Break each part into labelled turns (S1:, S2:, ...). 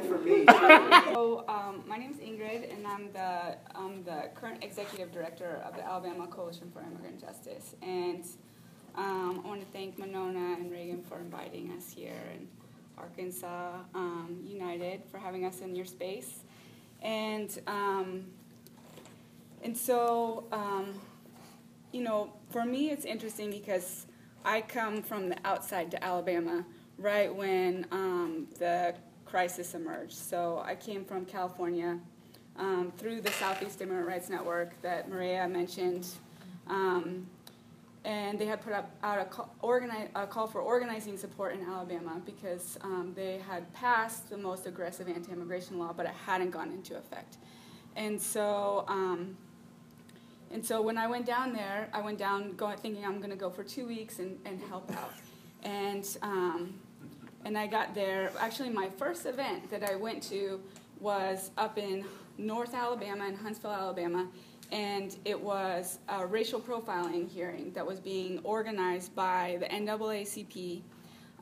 S1: for me.
S2: so, um, my name is Ingrid, and I'm the, I'm the current executive director of the Alabama Coalition for Immigrant Justice. And um, I want to thank Monona and Reagan for inviting us here, and Arkansas um, United for having us in your space. And, um, and so, um, you know, for me, it's interesting because I come from the outside to Alabama right when um, the crisis emerged. So I came from California um, through the Southeast Immigrant Rights Network that Maria mentioned. Um, and they had put up out a call, organize, a call, for organizing support in Alabama because um, they had passed the most aggressive anti-immigration law, but it hadn't gone into effect. And so um, and so when I went down there, I went down going, thinking I'm going to go for two weeks and, and help out. And, um, and I got there. Actually, my first event that I went to was up in North Alabama, in Huntsville, Alabama. And it was a racial profiling hearing that was being organized by the NAACP.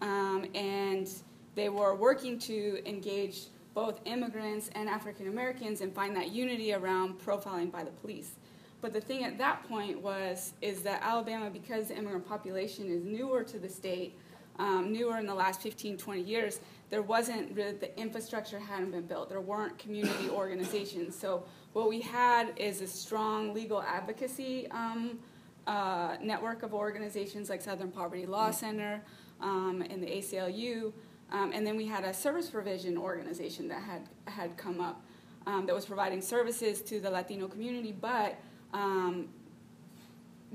S2: Um, and they were working to engage both immigrants and African Americans and find that unity around profiling by the police. But the thing at that point was is that Alabama, because the immigrant population is newer to the state, um, newer in the last 15, 20 years, there wasn't really the infrastructure hadn't been built. There weren't community organizations. So what we had is a strong legal advocacy um, uh, network of organizations like Southern Poverty Law Center um, and the ACLU, um, and then we had a service provision organization that had had come up um, that was providing services to the Latino community, but um,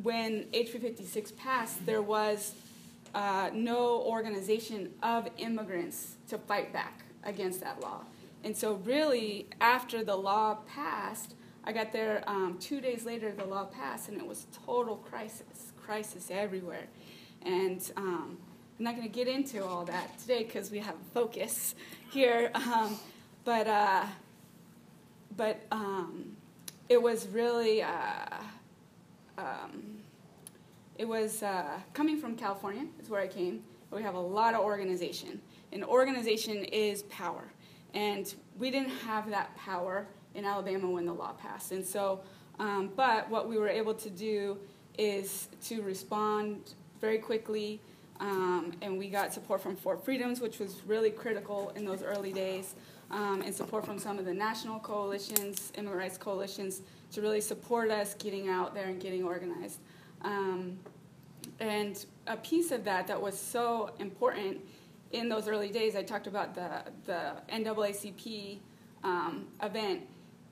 S2: when HB 56 passed, there was uh, no organization of immigrants to fight back against that law. And so, really, after the law passed, I got there um, two days later, the law passed, and it was total crisis, crisis everywhere. And um, I'm not going to get into all that today because we have focus here. Um, but, uh, but um, it was really, uh, um, it was uh, coming from California, is where I came. We have a lot of organization. And organization is power. And we didn't have that power in Alabama when the law passed. And so, um, but what we were able to do is to respond very quickly. Um, and we got support from Four Freedoms, which was really critical in those early days um, and support from some of the national coalitions, immigrant rights coalitions, to really support us getting out there and getting organized. Um, and a piece of that that was so important in those early days, I talked about the, the NAACP um, event,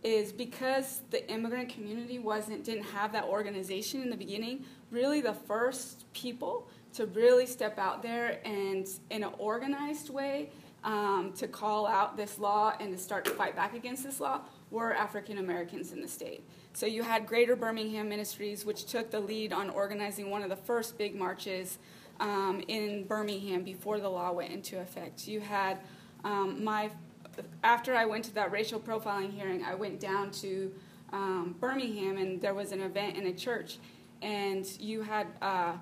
S2: is because the immigrant community wasn't didn't have that organization in the beginning. Really, the first people to really step out there and in an organized way um, to call out this law and to start to fight back against this law were African Americans in the state. So you had Greater Birmingham Ministries, which took the lead on organizing one of the first big marches um, in Birmingham before the law went into effect. You had um, my, after I went to that racial profiling hearing, I went down to um, Birmingham and there was an event in a church, and you had uh,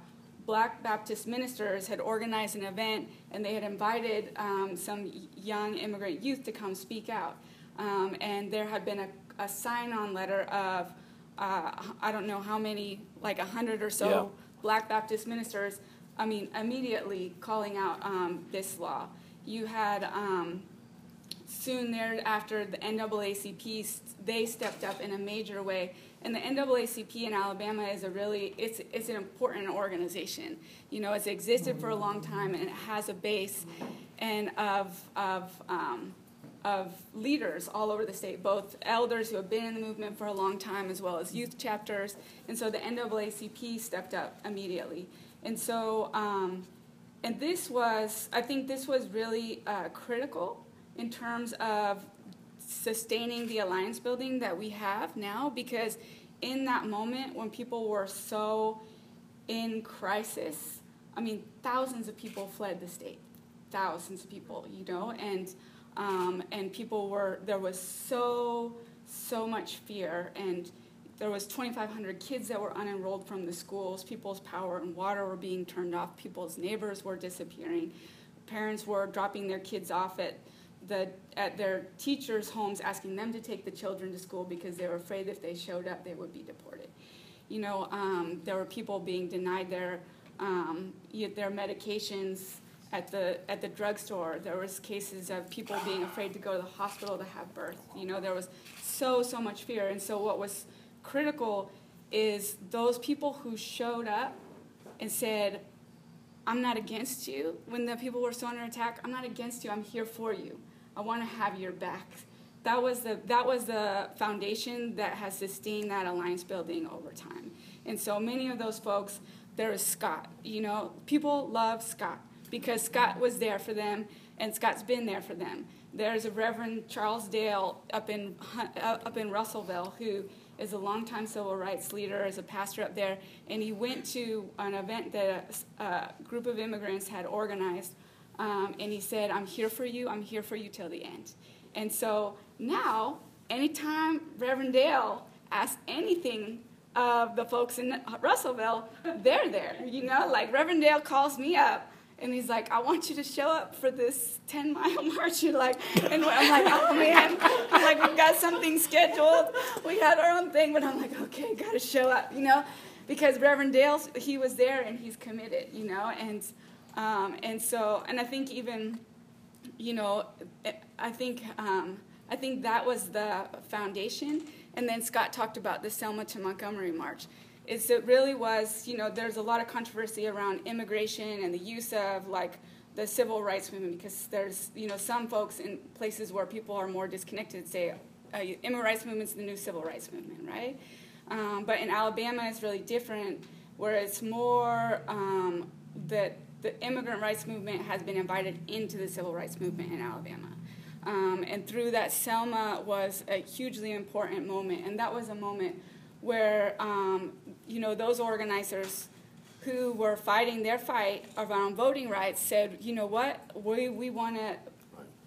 S2: Black Baptist ministers had organized an event and they had invited um, some young immigrant youth to come speak out. Um, and there had been a, a sign on letter of, uh, I don't know how many, like a hundred or so yeah. Black Baptist ministers, I mean, immediately calling out um, this law. You had um, soon thereafter the NAACP, they stepped up in a major way and the NAACP in Alabama is a really it's it's an important organization. You know, it's existed for a long time and it has a base and of of um, of leaders all over the state, both elders who have been in the movement for a long time as well as youth chapters. And so the NAACP stepped up immediately. And so, um, and this was, I think this was really uh, critical in terms of sustaining the alliance building that we have now because in that moment when people were so in crisis, I mean, thousands of people fled the state, thousands of people, you know, and um, and people were there was so so much fear. And there was 2500 kids that were unenrolled from the schools. People's power and water were being turned off. People's neighbors were disappearing. Parents were dropping their kids off at the, at their teachers' homes asking them to take the children to school because they were afraid if they showed up, they would be deported. You know, um, there were people being denied their, um, their medications at the, at the drugstore. There was cases of people being afraid to go to the hospital to have birth. You know, there was so, so much fear. And so what was critical is those people who showed up and said, I'm not against you. When the people were so under attack, I'm not against you. I'm here for you. I want to have your back. That was the that was the foundation that has sustained that alliance building over time. And so many of those folks, there is Scott. You know, people love Scott because Scott was there for them and Scott's been there for them. There's a Reverend Charles Dale up in up in Russellville who is a longtime civil rights leader, is a pastor up there, and he went to an event that a, a group of immigrants had organized, um, and he said, "I'm here for you. I'm here for you till the end." And so now, anytime Reverend Dale asks anything of the folks in Russellville, they're there. You know, like Reverend Dale calls me up and he's like, I want you to show up for this 10 mile march. You're like, and I'm like, oh man, I'm like, we've got something scheduled. We had our own thing, but I'm like, okay, gotta show up, you know, because Reverend Dale, he was there and he's committed, you know, and um, and so, and I think even, you know, I think um, I think that was the foundation. And then Scott talked about the Selma to Montgomery march is it really was, you know, there's a lot of controversy around immigration and the use of like the civil rights movement because there's, you know, some folks in places where people are more disconnected say uh, immigrant rights movement's the new civil rights movement, right? Um, but in Alabama, it's really different, where it's more um, that the immigrant rights movement has been invited into the civil rights movement in Alabama. Um, and through that, Selma was a hugely important moment, and that was a moment where um, you know those organizers who were fighting their fight around voting rights said, you know what, we we want to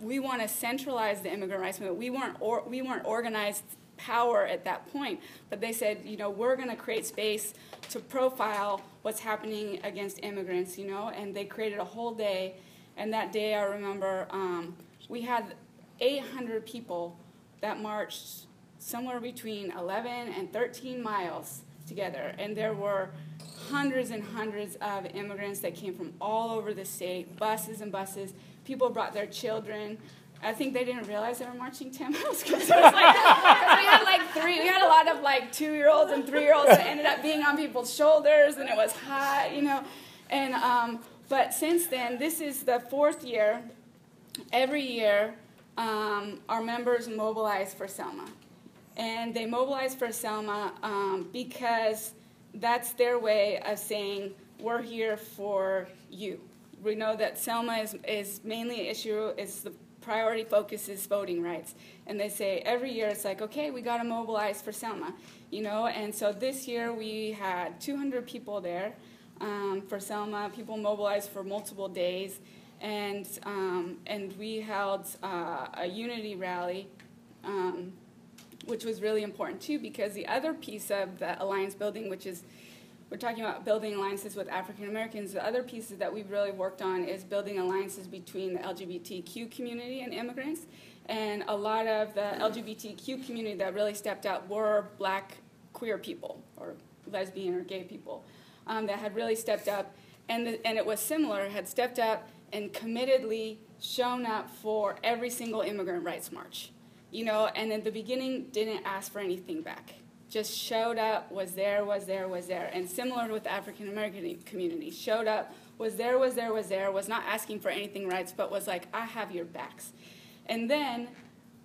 S2: we want to centralize the immigrant rights movement. We weren't or, we weren't organized power at that point, but they said, you know, we're going to create space to profile what's happening against immigrants, you know, and they created a whole day. And that day, I remember um, we had 800 people that marched somewhere between 11 and 13 miles together. And there were hundreds and hundreds of immigrants that came from all over the state, buses and buses. People brought their children. I think they didn't realize they were marching 10 miles because like, we had like three, we had a lot of like two year olds and three year olds that ended up being on people's shoulders and it was hot, you know. And, um, but since then, this is the fourth year. Every year, um, our members mobilize for Selma and they mobilized for Selma um, because that's their way of saying we're here for you. We know that Selma is, is mainly an issue, is the priority focus is voting rights. And they say every year it's like, okay, we got to mobilize for Selma, you know. And so this year we had 200 people there um, for Selma. People mobilized for multiple days, and um, and we held uh, a unity rally. Um, which was really important too because the other piece of the alliance building, which is we're talking about building alliances with African Americans. The other pieces that we've really worked on is building alliances between the LGBTQ community and immigrants. And a lot of the LGBTQ community that really stepped up were black queer people or lesbian or gay people um, that had really stepped up. And, the, and it was similar, had stepped up and committedly shown up for every single immigrant rights march you know, and in the beginning didn't ask for anything back. Just showed up, was there, was there, was there. And similar with African American community, showed up, was there, was there, was there, was not asking for anything rights, but was like, I have your backs. And then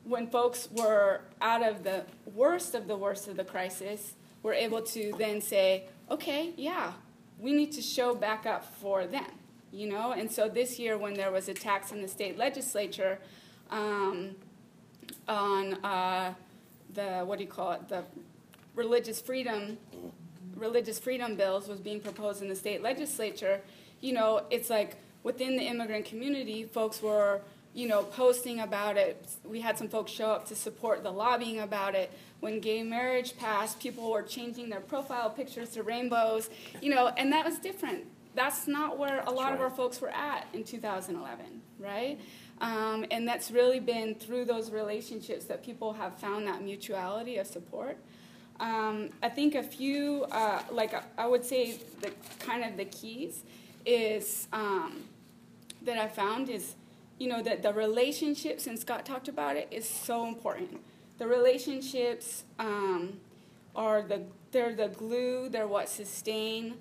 S2: when folks were out of the worst of the worst of the crisis, were able to then say, okay, yeah, we need to show back up for them, you know? And so this year, when there was attacks in the state legislature, um, on uh, the what do you call it the religious freedom religious freedom bills was being proposed in the state legislature you know it's like within the immigrant community folks were you know posting about it. We had some folks show up to support the lobbying about it. When gay marriage passed people were changing their profile pictures to rainbows you know and that was different. That's not where a lot right. of our folks were at in 2011 right Um, and that's really been through those relationships that people have found that mutuality of support. Um, I think a few, uh, like I would say, the kind of the keys is um, that I found is, you know, that the relationships, and Scott talked about it, is so important. The relationships um, are the they're the glue. They're what sustain.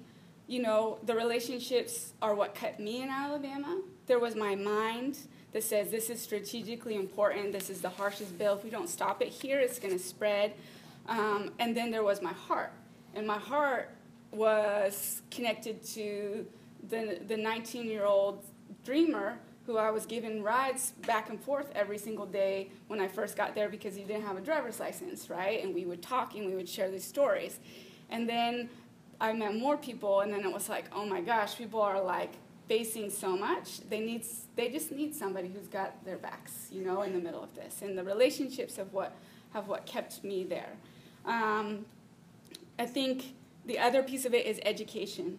S2: You know, the relationships are what kept me in Alabama. There was my mind that says this is strategically important. This is the harshest bill. If we don't stop it here, it's going to spread. Um, and then there was my heart. And my heart was connected to the, the 19 year old dreamer who I was giving rides back and forth every single day when I first got there because he didn't have a driver's license, right? And we would talk and we would share these stories. And then I met more people, and then it was like, oh my gosh, people are like facing so much. They need, they just need somebody who's got their backs, you know, in the middle of this. And the relationships have what have what kept me there. Um, I think the other piece of it is education.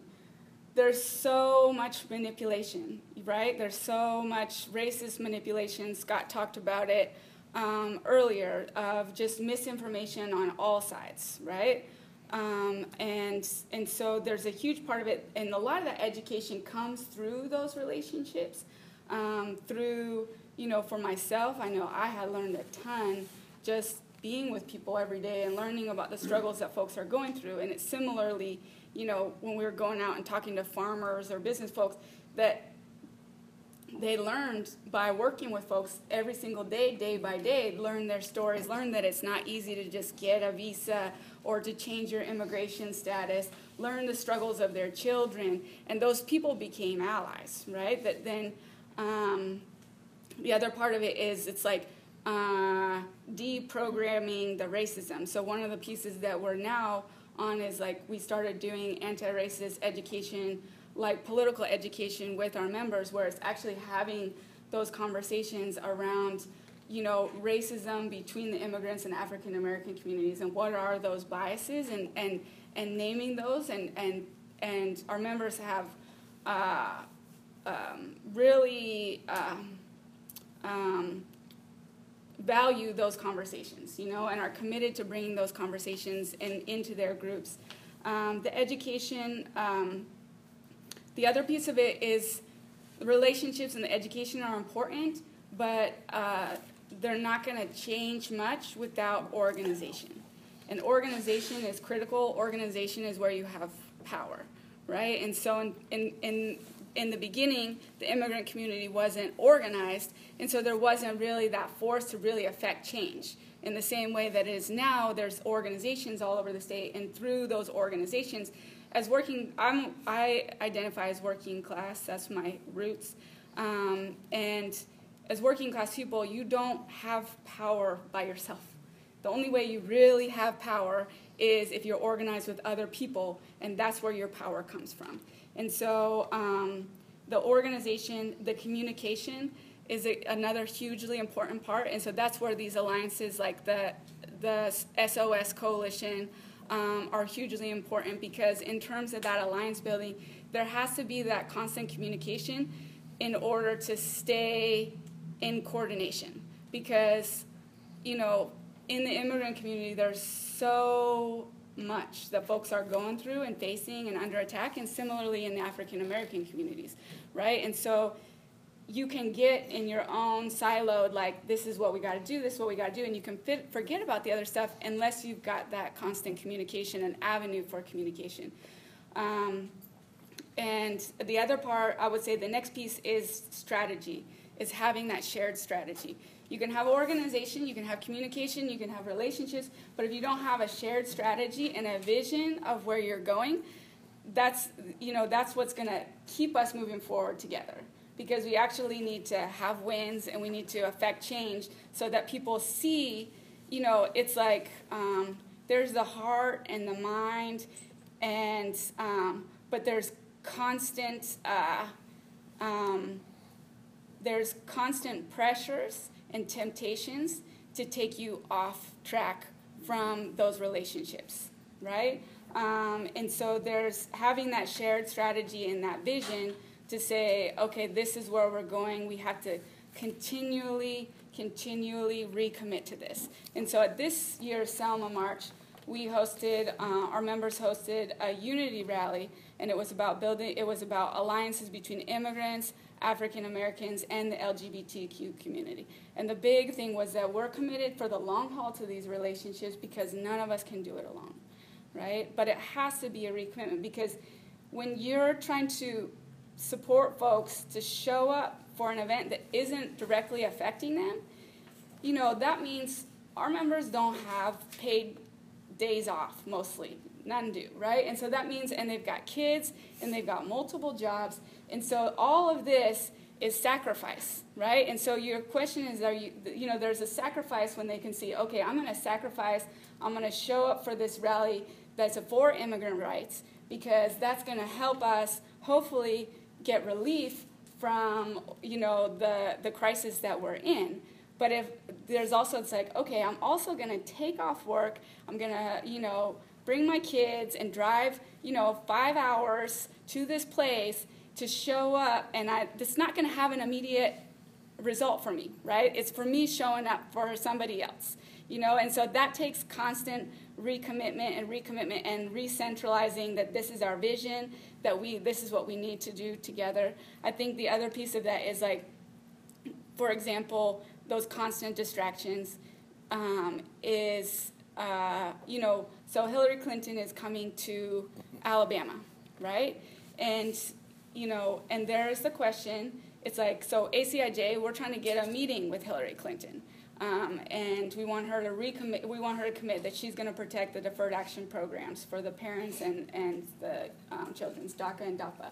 S2: There's so much manipulation, right? There's so much racist manipulation. Scott talked about it um, earlier of just misinformation on all sides, right? Um, and and so there's a huge part of it, and a lot of that education comes through those relationships, um, through you know, for myself, I know I had learned a ton just being with people every day and learning about the struggles that folks are going through. And it's similarly, you know, when we were going out and talking to farmers or business folks, that they learned by working with folks every single day, day by day, learn their stories, learn that it's not easy to just get a visa or to change your immigration status, learn the struggles of their children, and those people became allies, right? That then um, the other part of it is it's like uh, deprogramming the racism. So one of the pieces that we're now on is like we started doing anti-racist education, like political education with our members, where it's actually having those conversations around, you know, racism between the immigrants and African American communities, and what are those biases, and and and naming those, and and and our members have uh, um, really. Um, um, value those conversations, you know, and are committed to bringing those conversations in, into their groups. Um, the education, um, the other piece of it is relationships and the education are important, but uh, they're not going to change much without organization. And organization is critical. Organization is where you have power, right? And so in, in, in in the beginning, the immigrant community wasn't organized, and so there wasn't really that force to really affect change. In the same way that it is now, there's organizations all over the state, and through those organizations, as working, I'm, I identify as working class, that's my roots. Um, and as working class people, you don't have power by yourself. The only way you really have power is if you're organized with other people, and that's where your power comes from. And so um, the organization, the communication is a, another hugely important part. And so that's where these alliances like the, the SOS Coalition um, are hugely important because in terms of that alliance building, there has to be that constant communication in order to stay in coordination. Because, you know, in the immigrant community, there's so much that folks are going through and facing and under attack, and similarly in the African American communities, right? And so you can get in your own siloed, like, this is what we got to do, this is what we got to do, and you can fit, forget about the other stuff unless you've got that constant communication, an avenue for communication. Um, and the other part, I would say the next piece is strategy, is having that shared strategy. You can have organization, you can have communication, you can have relationships, but if you don't have a shared strategy and a vision of where you're going, that's you know that's what's going to keep us moving forward together because we actually need to have wins and we need to affect change so that people see you know it's like um, there's the heart and the mind and um, but there's constant uh, um, there's constant pressures and temptations to take you off track from those relationships, right? Um, and so there's having that shared strategy and that vision to say, okay, this is where we're going. We have to continually, continually recommit to this. And so at this year's Selma March, we hosted, uh, our members hosted a unity rally, and it was about building, it was about alliances between immigrants, African Americans, and the LGBTQ community. And the big thing was that we're committed for the long haul to these relationships because none of us can do it alone, right? But it has to be a recommitment because when you're trying to support folks to show up for an event that isn't directly affecting them, you know, that means our members don't have paid days off mostly. None do, right? And so that means, and they've got kids and they've got multiple jobs. And so all of this is sacrifice, right? And so your question is, are you, you know, there's a sacrifice when they can see, okay, I'm going to sacrifice, I'm going to show up for this rally that's for immigrant rights because that's going to help us hopefully get relief from, you know, the, the crisis that we're in. But if there's also, it's like, okay, I'm also going to take off work. I'm going to, you know, bring my kids and drive, you know, five hours to this place to show up. And I, it's not going to have an immediate result for me, right? It's for me showing up for somebody else, you know? And so that takes constant recommitment and recommitment and re-centralizing that this is our vision, that we, this is what we need to do together. I think the other piece of that is like, for example, those constant distractions um, is, uh, you know, so Hillary Clinton is coming to Alabama, right? And, you know, and there's the question, it's like, so ACIJ, we're trying to get a meeting with Hillary Clinton. Um, and we want her to recommit, we want her to commit that she's going to protect the deferred action programs for the parents and, and the um, children's DACA and DAPA.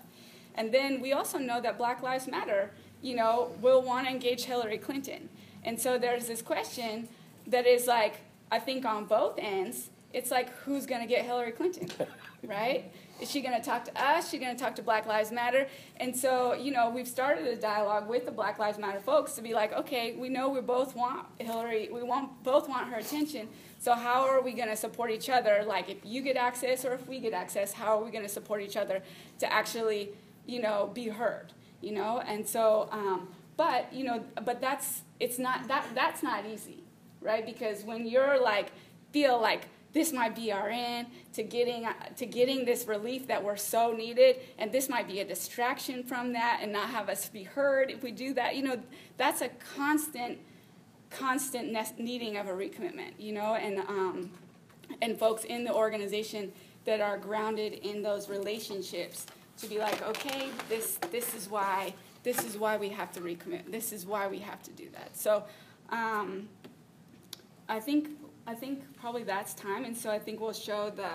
S2: And then we also know that Black Lives Matter, you know, will want to engage Hillary Clinton. And so there's this question that is like, I think on both ends, it's like, who's going to get Hillary Clinton, right? Is she going to talk to us? Is she going to talk to Black Lives Matter? And so, you know, we've started a dialogue with the Black Lives Matter folks to be like, okay, we know we both want Hillary, we want, both want her attention. So how are we going to support each other? Like, if you get access or if we get access, how are we going to support each other to actually, you know, be heard? You know, and so, um, but you know, but that's it's not that that's not easy, right? Because when you're like feel like this might be our end to getting to getting this relief that we're so needed. And this might be a distraction from that and not have us be heard if we do that. You know that's a constant constant needing of a recommitment you know? And um, and folks in the organization that are grounded in those relationships to be like okay this this is why this is why we have to recommit. This is why we have to do that. So um, i think I think probably that's time, and so I think we'll show the,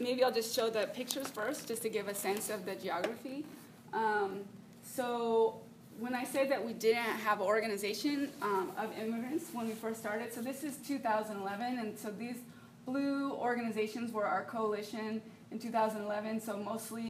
S2: maybe I'll just show the pictures first, just to give a sense of the geography. Um, so when I say that we didn't have an organization um, of immigrants when we first started, so this is 2011, and so these blue organizations were our coalition in 2011, so mostly